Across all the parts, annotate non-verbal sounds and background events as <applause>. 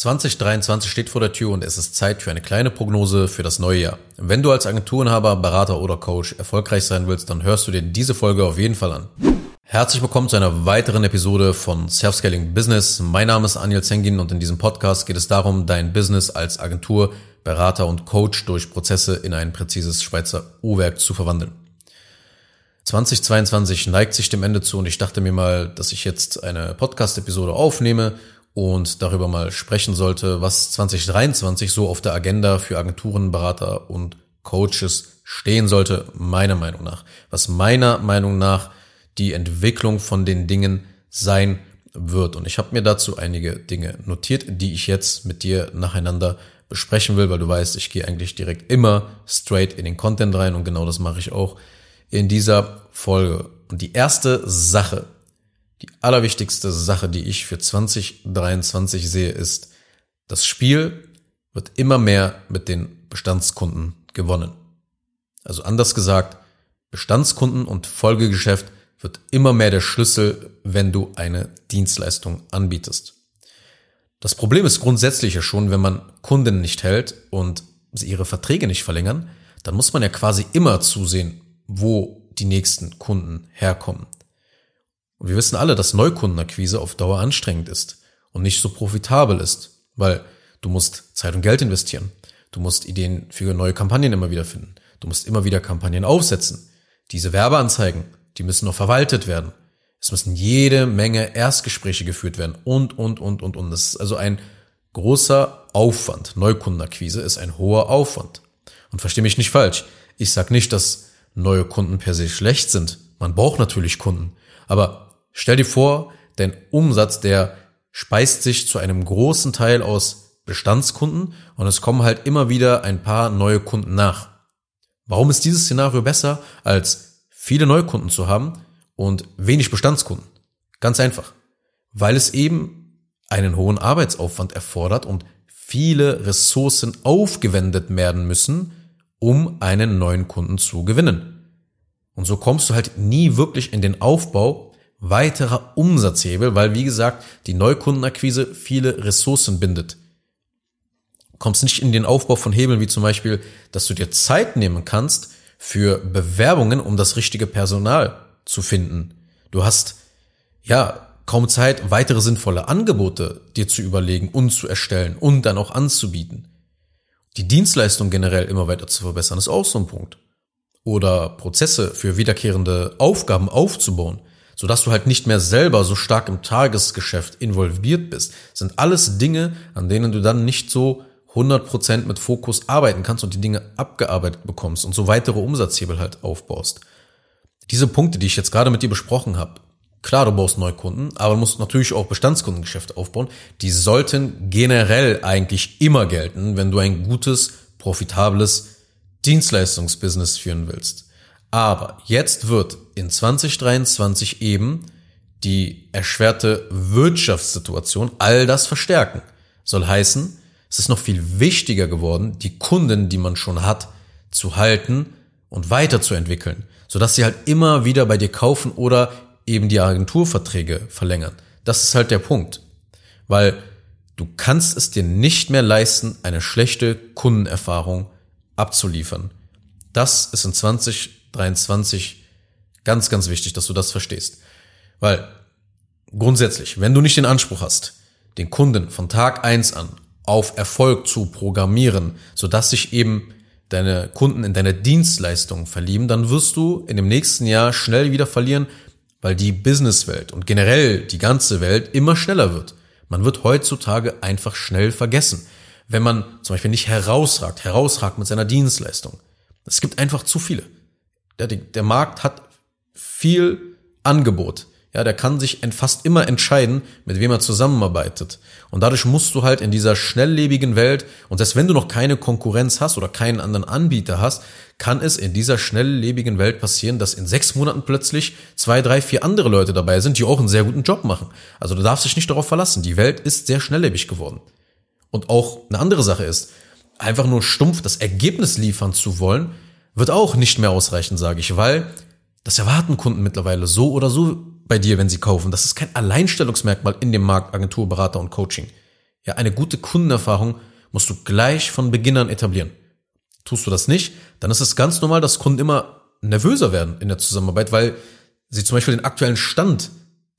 2023 steht vor der Tür und es ist Zeit für eine kleine Prognose für das neue Jahr. Wenn du als Agenturenhaber, Berater oder Coach erfolgreich sein willst, dann hörst du dir diese Folge auf jeden Fall an. Herzlich willkommen zu einer weiteren Episode von Self-Scaling Business. Mein Name ist Anil Zengin und in diesem Podcast geht es darum, dein Business als Agentur, Berater und Coach durch Prozesse in ein präzises Schweizer U-Werk zu verwandeln. 2022 neigt sich dem Ende zu und ich dachte mir mal, dass ich jetzt eine Podcast-Episode aufnehme und darüber mal sprechen sollte, was 2023 so auf der Agenda für Agenturen, Berater und Coaches stehen sollte, meiner Meinung nach. Was meiner Meinung nach die Entwicklung von den Dingen sein wird. Und ich habe mir dazu einige Dinge notiert, die ich jetzt mit dir nacheinander besprechen will, weil du weißt, ich gehe eigentlich direkt immer straight in den Content rein und genau das mache ich auch in dieser Folge. Und die erste Sache, die allerwichtigste Sache, die ich für 2023 sehe, ist, das Spiel wird immer mehr mit den Bestandskunden gewonnen. Also anders gesagt, Bestandskunden und Folgegeschäft wird immer mehr der Schlüssel, wenn du eine Dienstleistung anbietest. Das Problem ist grundsätzlich ja schon, wenn man Kunden nicht hält und sie ihre Verträge nicht verlängern, dann muss man ja quasi immer zusehen, wo die nächsten Kunden herkommen. Und wir wissen alle, dass Neukundenakquise auf Dauer anstrengend ist und nicht so profitabel ist, weil du musst Zeit und Geld investieren. Du musst Ideen für neue Kampagnen immer wieder finden. Du musst immer wieder Kampagnen aufsetzen. Diese Werbeanzeigen, die müssen noch verwaltet werden. Es müssen jede Menge Erstgespräche geführt werden und, und, und, und, und. Das ist also ein großer Aufwand. Neukundenakquise ist ein hoher Aufwand. Und verstehe mich nicht falsch. Ich sage nicht, dass neue Kunden per se schlecht sind. Man braucht natürlich Kunden. Aber Stell dir vor, dein Umsatz, der speist sich zu einem großen Teil aus Bestandskunden und es kommen halt immer wieder ein paar neue Kunden nach. Warum ist dieses Szenario besser, als viele Neukunden zu haben und wenig Bestandskunden? Ganz einfach. Weil es eben einen hohen Arbeitsaufwand erfordert und viele Ressourcen aufgewendet werden müssen, um einen neuen Kunden zu gewinnen. Und so kommst du halt nie wirklich in den Aufbau weiterer Umsatzhebel, weil wie gesagt, die Neukundenakquise viele Ressourcen bindet. Kommst nicht in den Aufbau von Hebeln wie zum Beispiel, dass du dir Zeit nehmen kannst für Bewerbungen, um das richtige Personal zu finden. Du hast ja kaum Zeit, weitere sinnvolle Angebote dir zu überlegen und zu erstellen und dann auch anzubieten. Die Dienstleistung generell immer weiter zu verbessern, ist auch so ein Punkt. Oder Prozesse für wiederkehrende Aufgaben aufzubauen sodass du halt nicht mehr selber so stark im Tagesgeschäft involviert bist, sind alles Dinge, an denen du dann nicht so 100% mit Fokus arbeiten kannst und die Dinge abgearbeitet bekommst und so weitere Umsatzhebel halt aufbaust. Diese Punkte, die ich jetzt gerade mit dir besprochen habe, klar, du baust Neukunden, aber du musst natürlich auch Bestandskundengeschäfte aufbauen. Die sollten generell eigentlich immer gelten, wenn du ein gutes, profitables Dienstleistungsbusiness führen willst. Aber jetzt wird in 2023 eben die erschwerte Wirtschaftssituation all das verstärken. Soll heißen, es ist noch viel wichtiger geworden, die Kunden, die man schon hat, zu halten und weiterzuentwickeln, sodass sie halt immer wieder bei dir kaufen oder eben die Agenturverträge verlängern. Das ist halt der Punkt. Weil du kannst es dir nicht mehr leisten, eine schlechte Kundenerfahrung abzuliefern. Das ist in 20 23 ganz, ganz wichtig, dass du das verstehst. Weil grundsätzlich, wenn du nicht den Anspruch hast, den Kunden von Tag eins an auf Erfolg zu programmieren, sodass sich eben deine Kunden in deine Dienstleistung verlieben, dann wirst du in dem nächsten Jahr schnell wieder verlieren, weil die Businesswelt und generell die ganze Welt immer schneller wird. Man wird heutzutage einfach schnell vergessen, wenn man zum Beispiel nicht herausragt, herausragt mit seiner Dienstleistung. Es gibt einfach zu viele. Der, der Markt hat viel Angebot. Ja, der kann sich fast immer entscheiden, mit wem er zusammenarbeitet. Und dadurch musst du halt in dieser schnelllebigen Welt, und selbst wenn du noch keine Konkurrenz hast oder keinen anderen Anbieter hast, kann es in dieser schnelllebigen Welt passieren, dass in sechs Monaten plötzlich zwei, drei, vier andere Leute dabei sind, die auch einen sehr guten Job machen. Also du darfst dich nicht darauf verlassen. Die Welt ist sehr schnelllebig geworden. Und auch eine andere Sache ist, einfach nur stumpf das Ergebnis liefern zu wollen, wird auch nicht mehr ausreichen, sage ich, weil das erwarten Kunden mittlerweile so oder so bei dir, wenn sie kaufen. Das ist kein Alleinstellungsmerkmal in dem Markt Agentur, Berater und Coaching. Ja, eine gute Kundenerfahrung musst du gleich von Beginn an etablieren. Tust du das nicht, dann ist es ganz normal, dass Kunden immer nervöser werden in der Zusammenarbeit, weil sie zum Beispiel den aktuellen Stand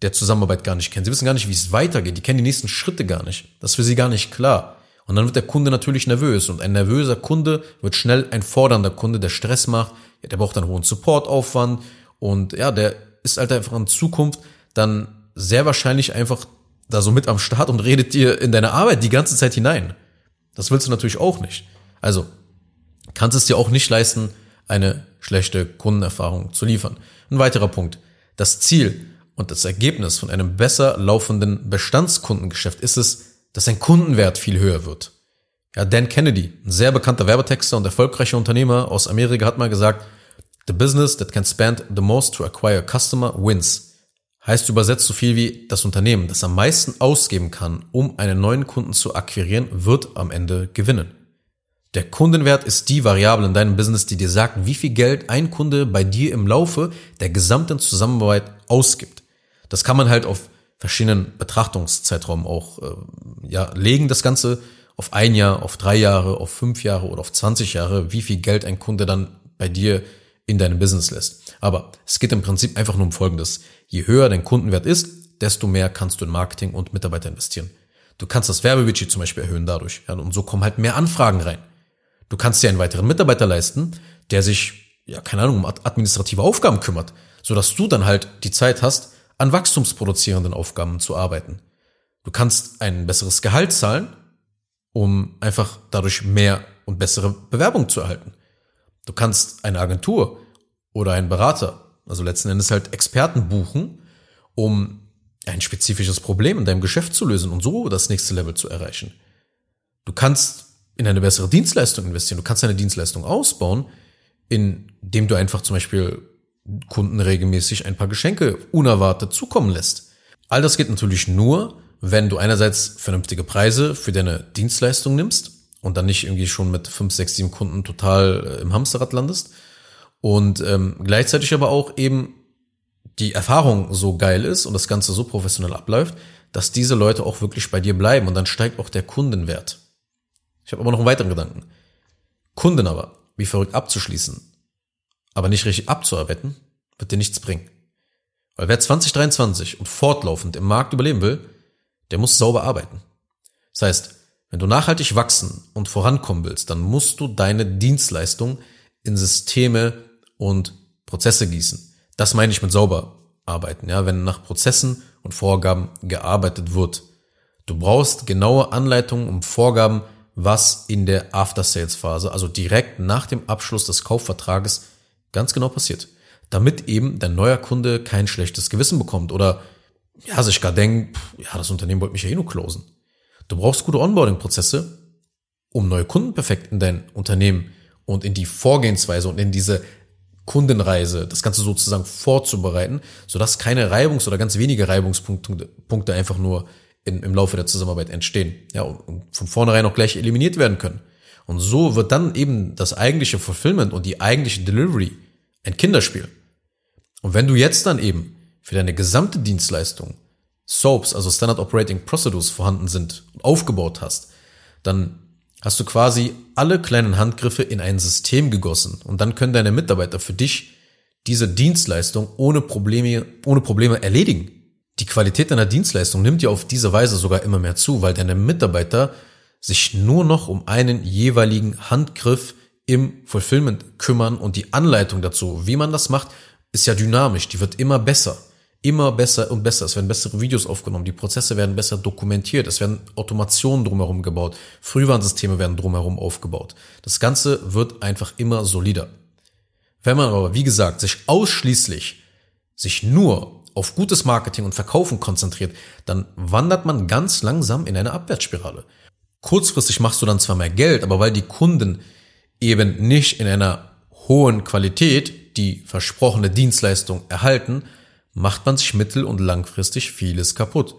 der Zusammenarbeit gar nicht kennen. Sie wissen gar nicht, wie es weitergeht. Die kennen die nächsten Schritte gar nicht. Das ist für sie gar nicht klar. Und dann wird der Kunde natürlich nervös. Und ein nervöser Kunde wird schnell ein fordernder Kunde, der Stress macht. Ja, der braucht dann hohen Supportaufwand. Und ja, der ist halt einfach in Zukunft dann sehr wahrscheinlich einfach da so mit am Start und redet dir in deine Arbeit die ganze Zeit hinein. Das willst du natürlich auch nicht. Also, kannst es dir auch nicht leisten, eine schlechte Kundenerfahrung zu liefern. Ein weiterer Punkt. Das Ziel und das Ergebnis von einem besser laufenden Bestandskundengeschäft ist es, dass ein Kundenwert viel höher wird. Ja, Dan Kennedy, ein sehr bekannter Werbetexter und erfolgreicher Unternehmer aus Amerika, hat mal gesagt, The business that can spend the most to acquire a customer wins. Heißt übersetzt so viel wie das Unternehmen, das am meisten ausgeben kann, um einen neuen Kunden zu akquirieren, wird am Ende gewinnen. Der Kundenwert ist die Variable in deinem Business, die dir sagt, wie viel Geld ein Kunde bei dir im Laufe der gesamten Zusammenarbeit ausgibt. Das kann man halt auf verschiedenen Betrachtungszeitraum auch äh, ja, legen, das Ganze auf ein Jahr, auf drei Jahre, auf fünf Jahre oder auf 20 Jahre, wie viel Geld ein Kunde dann bei dir in deinem Business lässt. Aber es geht im Prinzip einfach nur um Folgendes. Je höher dein Kundenwert ist, desto mehr kannst du in Marketing und Mitarbeiter investieren. Du kannst das Werbebudget zum Beispiel erhöhen dadurch. Ja, und so kommen halt mehr Anfragen rein. Du kannst dir einen weiteren Mitarbeiter leisten, der sich, ja, keine Ahnung, um administrative Aufgaben kümmert, sodass du dann halt die Zeit hast, an wachstumsproduzierenden Aufgaben zu arbeiten. Du kannst ein besseres Gehalt zahlen, um einfach dadurch mehr und bessere Bewerbung zu erhalten. Du kannst eine Agentur oder einen Berater, also letzten Endes halt Experten buchen, um ein spezifisches Problem in deinem Geschäft zu lösen und so das nächste Level zu erreichen. Du kannst in eine bessere Dienstleistung investieren. Du kannst deine Dienstleistung ausbauen, indem du einfach zum Beispiel Kunden regelmäßig ein paar Geschenke unerwartet zukommen lässt. All das geht natürlich nur, wenn du einerseits vernünftige Preise für deine Dienstleistung nimmst und dann nicht irgendwie schon mit fünf, sechs, sieben Kunden total äh, im Hamsterrad landest und ähm, gleichzeitig aber auch eben die Erfahrung so geil ist und das Ganze so professionell abläuft, dass diese Leute auch wirklich bei dir bleiben und dann steigt auch der Kundenwert. Ich habe aber noch einen weiteren Gedanken. Kunden aber, wie verrückt abzuschließen, aber nicht richtig abzuarbeiten, wird dir nichts bringen. Weil wer 2023 und fortlaufend im Markt überleben will, der muss sauber arbeiten. Das heißt, wenn du nachhaltig wachsen und vorankommen willst, dann musst du deine Dienstleistung in Systeme und Prozesse gießen. Das meine ich mit sauber arbeiten, ja, wenn nach Prozessen und Vorgaben gearbeitet wird. Du brauchst genaue Anleitungen und Vorgaben, was in der After-Sales-Phase, also direkt nach dem Abschluss des Kaufvertrages, ganz genau passiert. Damit eben dein neuer Kunde kein schlechtes Gewissen bekommt oder ja, sich gar denkt, ja, das Unternehmen wollte mich ja eh nur closen. Du brauchst gute Onboarding-Prozesse, um neue Kunden perfekt in dein Unternehmen und in die Vorgehensweise und in diese Kundenreise, das Ganze sozusagen vorzubereiten, sodass keine Reibungs- oder ganz wenige Reibungspunkte Punkte einfach nur in, im Laufe der Zusammenarbeit entstehen. Ja, und von vornherein auch gleich eliminiert werden können. Und so wird dann eben das eigentliche Fulfillment und die eigentliche Delivery ein Kinderspiel. Und wenn du jetzt dann eben für deine gesamte Dienstleistung SOAPs, also Standard Operating Procedures vorhanden sind und aufgebaut hast, dann hast du quasi alle kleinen Handgriffe in ein System gegossen und dann können deine Mitarbeiter für dich diese Dienstleistung ohne Probleme, ohne Probleme erledigen. Die Qualität deiner Dienstleistung nimmt ja auf diese Weise sogar immer mehr zu, weil deine Mitarbeiter sich nur noch um einen jeweiligen Handgriff im Fulfillment kümmern und die Anleitung dazu, wie man das macht, ist ja dynamisch, die wird immer besser. Immer besser und besser. Es werden bessere Videos aufgenommen, die Prozesse werden besser dokumentiert, es werden Automationen drumherum gebaut, Frühwarnsysteme werden drumherum aufgebaut. Das Ganze wird einfach immer solider. Wenn man aber, wie gesagt, sich ausschließlich, sich nur auf gutes Marketing und Verkaufen konzentriert, dann wandert man ganz langsam in eine Abwärtsspirale. Kurzfristig machst du dann zwar mehr Geld, aber weil die Kunden eben nicht in einer hohen Qualität die versprochene Dienstleistung erhalten, macht man sich mittel- und langfristig vieles kaputt.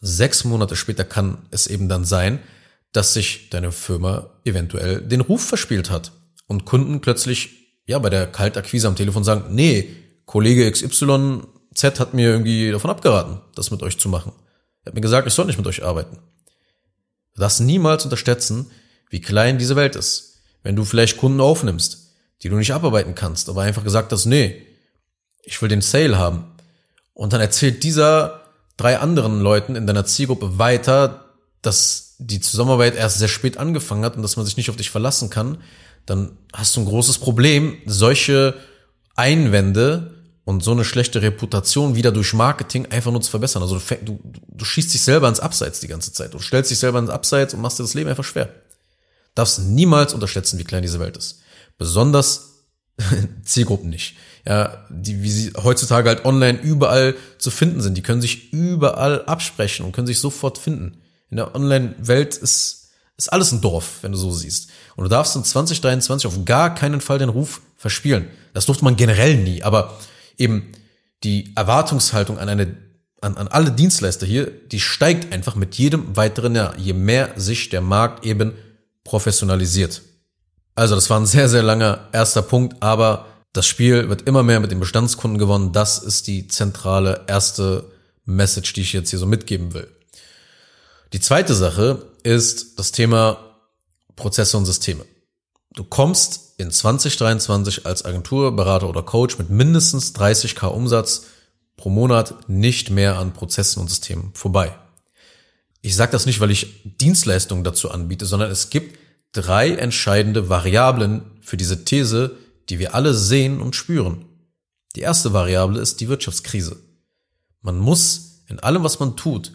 Sechs Monate später kann es eben dann sein, dass sich deine Firma eventuell den Ruf verspielt hat und Kunden plötzlich ja bei der Kaltakquise am Telefon sagen, nee, Kollege XYZ hat mir irgendwie davon abgeraten, das mit euch zu machen. Er hat mir gesagt, ich soll nicht mit euch arbeiten. Darfst niemals unterschätzen, wie klein diese Welt ist. Wenn du vielleicht Kunden aufnimmst, die du nicht abarbeiten kannst, aber einfach gesagt hast, nee, ich will den Sale haben. Und dann erzählt dieser drei anderen Leuten in deiner Zielgruppe weiter, dass die Zusammenarbeit erst sehr spät angefangen hat und dass man sich nicht auf dich verlassen kann, dann hast du ein großes Problem, solche Einwände und so eine schlechte Reputation wieder durch Marketing einfach nur zu verbessern. Also du, du, du schießt dich selber ins Abseits die ganze Zeit. Du stellst dich selber ins Abseits und machst dir das Leben einfach schwer. Darfst niemals unterschätzen, wie klein diese Welt ist. Besonders <laughs> Zielgruppen nicht. Ja, die, wie sie heutzutage halt online überall zu finden sind. Die können sich überall absprechen und können sich sofort finden. In der Online-Welt ist, ist alles ein Dorf, wenn du so siehst. Und du darfst in 2023 auf gar keinen Fall den Ruf verspielen. Das durfte man generell nie, aber eben die Erwartungshaltung an eine an, an alle Dienstleister hier, die steigt einfach mit jedem weiteren Jahr, je mehr sich der Markt eben professionalisiert. Also das war ein sehr, sehr langer erster Punkt, aber das Spiel wird immer mehr mit den Bestandskunden gewonnen. Das ist die zentrale erste Message, die ich jetzt hier so mitgeben will. Die zweite Sache ist das Thema Prozesse und Systeme. Du kommst in 2023 als Agentur, Berater oder Coach mit mindestens 30k Umsatz pro Monat nicht mehr an Prozessen und Systemen vorbei. Ich sage das nicht, weil ich Dienstleistungen dazu anbiete, sondern es gibt drei entscheidende Variablen für diese These, die wir alle sehen und spüren. Die erste Variable ist die Wirtschaftskrise. Man muss in allem, was man tut,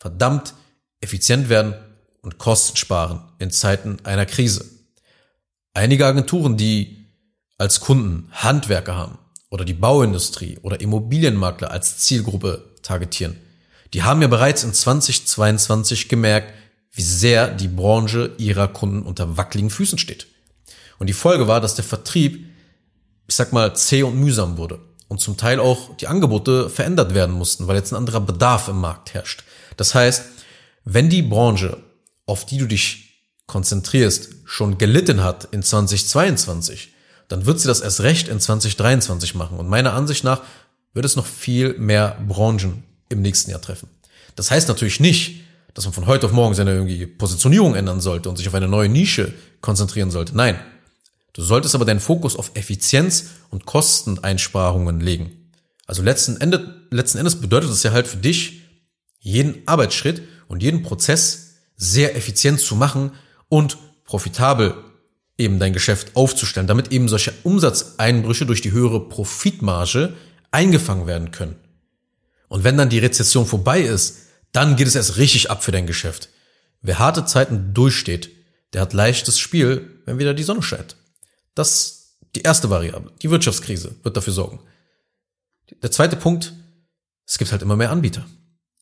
verdammt effizient werden und Kosten sparen in Zeiten einer Krise. Einige Agenturen, die als Kunden Handwerker haben oder die Bauindustrie oder Immobilienmakler als Zielgruppe targetieren, die haben ja bereits in 2022 gemerkt, wie sehr die Branche ihrer Kunden unter wackeligen Füßen steht. Und die Folge war, dass der Vertrieb, ich sag mal, zäh und mühsam wurde und zum Teil auch die Angebote verändert werden mussten, weil jetzt ein anderer Bedarf im Markt herrscht. Das heißt, wenn die Branche, auf die du dich konzentrierst, schon gelitten hat in 2022, dann wird sie das erst recht in 2023 machen. Und meiner Ansicht nach wird es noch viel mehr Branchen im nächsten Jahr treffen. Das heißt natürlich nicht, dass man von heute auf morgen seine irgendwie Positionierung ändern sollte und sich auf eine neue Nische konzentrieren sollte. Nein. Du solltest aber deinen Fokus auf Effizienz und Kosteneinsparungen legen. Also letzten, Ende, letzten Endes bedeutet das ja halt für dich, jeden Arbeitsschritt und jeden Prozess sehr effizient zu machen und profitabel eben dein Geschäft aufzustellen, damit eben solche Umsatzeinbrüche durch die höhere Profitmarge eingefangen werden können. Und wenn dann die Rezession vorbei ist, dann geht es erst richtig ab für dein Geschäft. Wer harte Zeiten durchsteht, der hat leichtes Spiel, wenn wieder die Sonne scheint. Das ist die erste Variable. Die Wirtschaftskrise wird dafür sorgen. Der zweite Punkt, es gibt halt immer mehr Anbieter.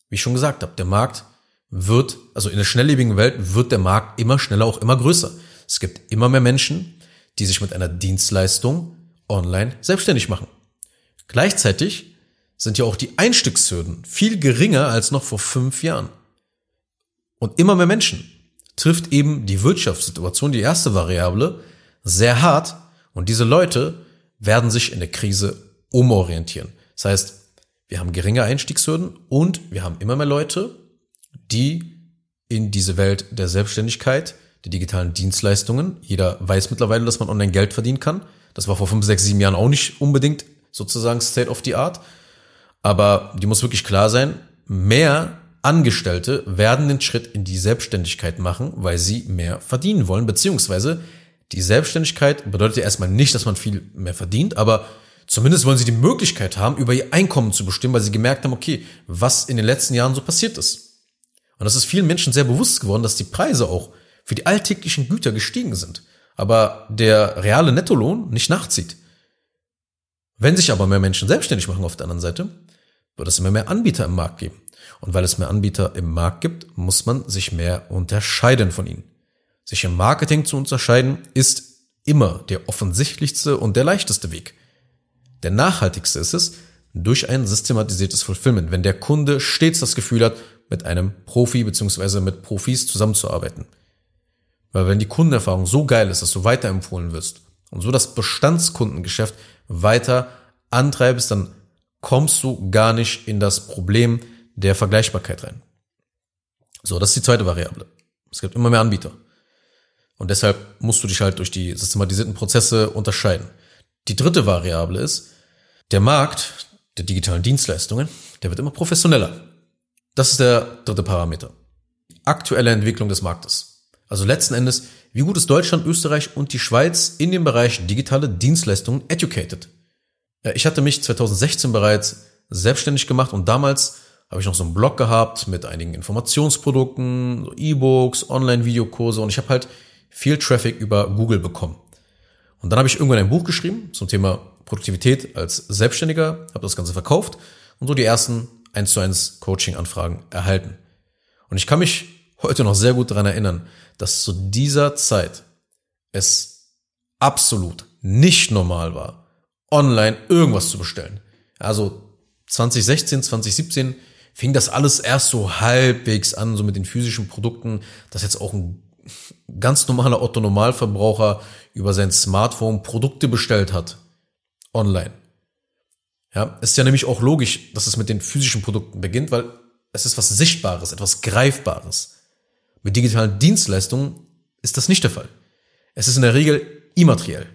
Wie ich schon gesagt habe, der Markt wird, also in der schnelllebigen Welt wird der Markt immer schneller, auch immer größer. Es gibt immer mehr Menschen, die sich mit einer Dienstleistung online selbstständig machen. Gleichzeitig sind ja auch die Einstiegshürden viel geringer als noch vor fünf Jahren. Und immer mehr Menschen trifft eben die Wirtschaftssituation, die erste Variable, sehr hart und diese Leute werden sich in der Krise umorientieren. Das heißt, wir haben geringe Einstiegshürden und wir haben immer mehr Leute, die in diese Welt der Selbstständigkeit, der digitalen Dienstleistungen, jeder weiß mittlerweile, dass man online Geld verdienen kann. Das war vor fünf, sechs, sieben Jahren auch nicht unbedingt sozusagen State of the Art. Aber die muss wirklich klar sein, mehr Angestellte werden den Schritt in die Selbstständigkeit machen, weil sie mehr verdienen wollen, beziehungsweise die Selbstständigkeit bedeutet ja erstmal nicht, dass man viel mehr verdient, aber zumindest wollen sie die Möglichkeit haben, über ihr Einkommen zu bestimmen, weil sie gemerkt haben, okay, was in den letzten Jahren so passiert ist. Und das ist vielen Menschen sehr bewusst geworden, dass die Preise auch für die alltäglichen Güter gestiegen sind, aber der reale Nettolohn nicht nachzieht. Wenn sich aber mehr Menschen selbstständig machen auf der anderen Seite, wird es immer mehr Anbieter im Markt geben. Und weil es mehr Anbieter im Markt gibt, muss man sich mehr unterscheiden von ihnen. Sich im Marketing zu unterscheiden ist immer der offensichtlichste und der leichteste Weg. Der nachhaltigste ist es durch ein systematisiertes Fulfillment, wenn der Kunde stets das Gefühl hat, mit einem Profi beziehungsweise mit Profis zusammenzuarbeiten. Weil wenn die Kundenerfahrung so geil ist, dass du weiterempfohlen wirst und so das Bestandskundengeschäft weiter antreibst, dann kommst du gar nicht in das Problem der Vergleichbarkeit rein. So, das ist die zweite Variable. Es gibt immer mehr Anbieter. Und deshalb musst du dich halt durch die systematisierten Prozesse unterscheiden. Die dritte Variable ist, der Markt der digitalen Dienstleistungen, der wird immer professioneller. Das ist der dritte Parameter. Aktuelle Entwicklung des Marktes. Also letzten Endes, wie gut ist Deutschland, Österreich und die Schweiz in dem Bereich digitale Dienstleistungen educated? Ich hatte mich 2016 bereits selbstständig gemacht und damals habe ich noch so einen Blog gehabt mit einigen Informationsprodukten, so E-Books, Online-Videokurse und ich habe halt viel Traffic über Google bekommen. Und dann habe ich irgendwann ein Buch geschrieben zum Thema Produktivität als Selbstständiger, habe das Ganze verkauft und so die ersten 1 zu 1 Coaching-Anfragen erhalten. Und ich kann mich heute noch sehr gut daran erinnern, dass zu dieser Zeit es absolut nicht normal war, online irgendwas zu bestellen. Also 2016, 2017 fing das alles erst so halbwegs an, so mit den physischen Produkten, dass jetzt auch ein ganz normaler Otto Normalverbraucher über sein Smartphone Produkte bestellt hat. Online. Ja, ist ja nämlich auch logisch, dass es mit den physischen Produkten beginnt, weil es ist was Sichtbares, etwas Greifbares. Mit digitalen Dienstleistungen ist das nicht der Fall. Es ist in der Regel immateriell.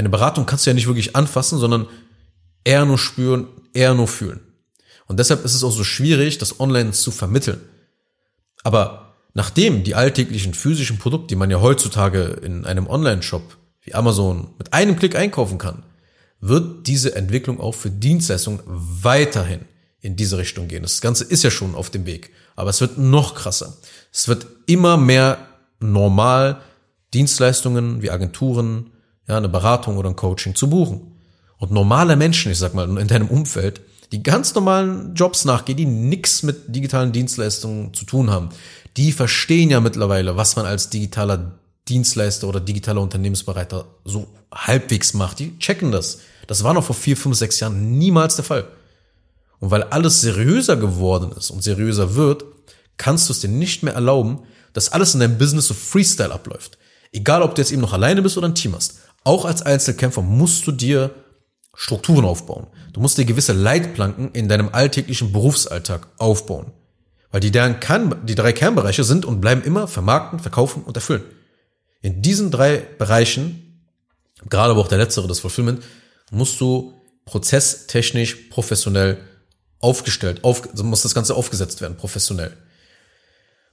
Eine Beratung kannst du ja nicht wirklich anfassen, sondern eher nur spüren, eher nur fühlen. Und deshalb ist es auch so schwierig, das online zu vermitteln. Aber nachdem die alltäglichen physischen Produkte, die man ja heutzutage in einem Online-Shop wie Amazon mit einem Klick einkaufen kann, wird diese Entwicklung auch für Dienstleistungen weiterhin in diese Richtung gehen. Das Ganze ist ja schon auf dem Weg, aber es wird noch krasser. Es wird immer mehr normal, Dienstleistungen wie Agenturen, ja, eine Beratung oder ein Coaching zu buchen. Und normale Menschen, ich sag mal, in deinem Umfeld, die ganz normalen Jobs nachgehen, die nichts mit digitalen Dienstleistungen zu tun haben, die verstehen ja mittlerweile, was man als digitaler Dienstleister oder digitaler Unternehmensbereiter so halbwegs macht. Die checken das. Das war noch vor vier, fünf, sechs Jahren niemals der Fall. Und weil alles seriöser geworden ist und seriöser wird, kannst du es dir nicht mehr erlauben, dass alles in deinem Business so Freestyle abläuft. Egal, ob du jetzt eben noch alleine bist oder ein Team hast. Auch als Einzelkämpfer musst du dir Strukturen aufbauen. Du musst dir gewisse Leitplanken in deinem alltäglichen Berufsalltag aufbauen. Weil die, deren Kern, die drei Kernbereiche sind und bleiben immer vermarkten, verkaufen und erfüllen. In diesen drei Bereichen, gerade aber auch der letztere, das Fulfillment, musst du prozesstechnisch professionell aufgestellt, auf, also muss das Ganze aufgesetzt werden, professionell.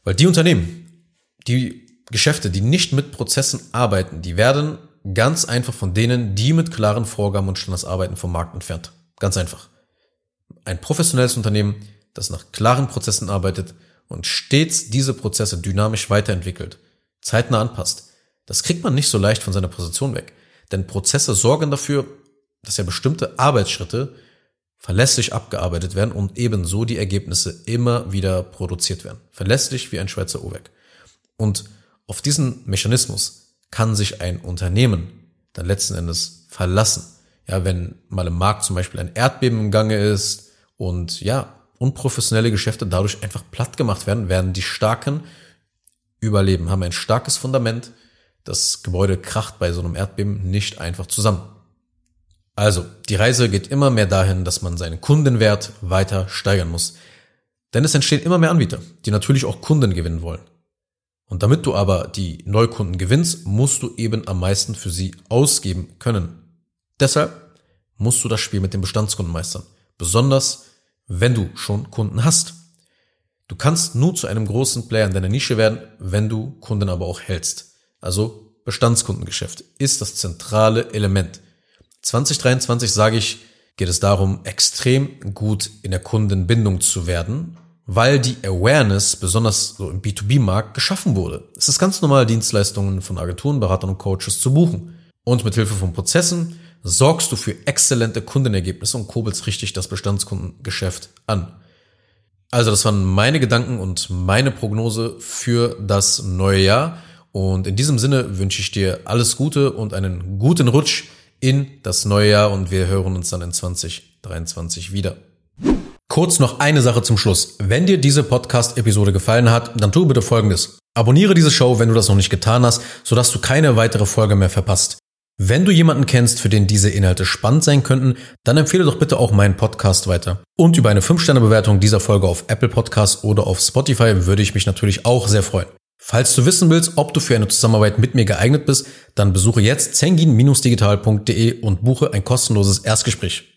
Weil die Unternehmen, die Geschäfte, die nicht mit Prozessen arbeiten, die werden ganz einfach von denen, die mit klaren Vorgaben und Standards arbeiten, vom Markt entfernt. Ganz einfach. Ein professionelles Unternehmen, das nach klaren Prozessen arbeitet und stets diese Prozesse dynamisch weiterentwickelt, zeitnah anpasst, das kriegt man nicht so leicht von seiner Position weg. Denn Prozesse sorgen dafür, dass ja bestimmte Arbeitsschritte verlässlich abgearbeitet werden und ebenso die Ergebnisse immer wieder produziert werden. Verlässlich wie ein Schweizer Uhrwerk. Und auf diesen Mechanismus kann sich ein Unternehmen dann letzten Endes verlassen. Ja, wenn mal im Markt zum Beispiel ein Erdbeben im Gange ist und ja, unprofessionelle Geschäfte dadurch einfach platt gemacht werden, werden die Starken überleben, haben ein starkes Fundament. Das Gebäude kracht bei so einem Erdbeben nicht einfach zusammen. Also, die Reise geht immer mehr dahin, dass man seinen Kundenwert weiter steigern muss. Denn es entstehen immer mehr Anbieter, die natürlich auch Kunden gewinnen wollen. Und damit du aber die Neukunden gewinnst, musst du eben am meisten für sie ausgeben können. Deshalb musst du das Spiel mit den Bestandskunden meistern. Besonders, wenn du schon Kunden hast. Du kannst nur zu einem großen Player in deiner Nische werden, wenn du Kunden aber auch hältst. Also Bestandskundengeschäft ist das zentrale Element. 2023 sage ich, geht es darum, extrem gut in der Kundenbindung zu werden weil die Awareness, besonders so im B2B-Markt, geschaffen wurde. Es ist ganz normal, Dienstleistungen von Agenturen, Beratern und Coaches zu buchen. Und mit Hilfe von Prozessen sorgst du für exzellente Kundenergebnisse und kurbelst richtig das Bestandskundengeschäft an. Also das waren meine Gedanken und meine Prognose für das neue Jahr. Und in diesem Sinne wünsche ich dir alles Gute und einen guten Rutsch in das neue Jahr und wir hören uns dann in 2023 wieder. Kurz noch eine Sache zum Schluss. Wenn dir diese Podcast-Episode gefallen hat, dann tu bitte Folgendes. Abonniere diese Show, wenn du das noch nicht getan hast, sodass du keine weitere Folge mehr verpasst. Wenn du jemanden kennst, für den diese Inhalte spannend sein könnten, dann empfehle doch bitte auch meinen Podcast weiter. Und über eine 5-Sterne-Bewertung dieser Folge auf Apple Podcasts oder auf Spotify würde ich mich natürlich auch sehr freuen. Falls du wissen willst, ob du für eine Zusammenarbeit mit mir geeignet bist, dann besuche jetzt zengin-digital.de und buche ein kostenloses Erstgespräch.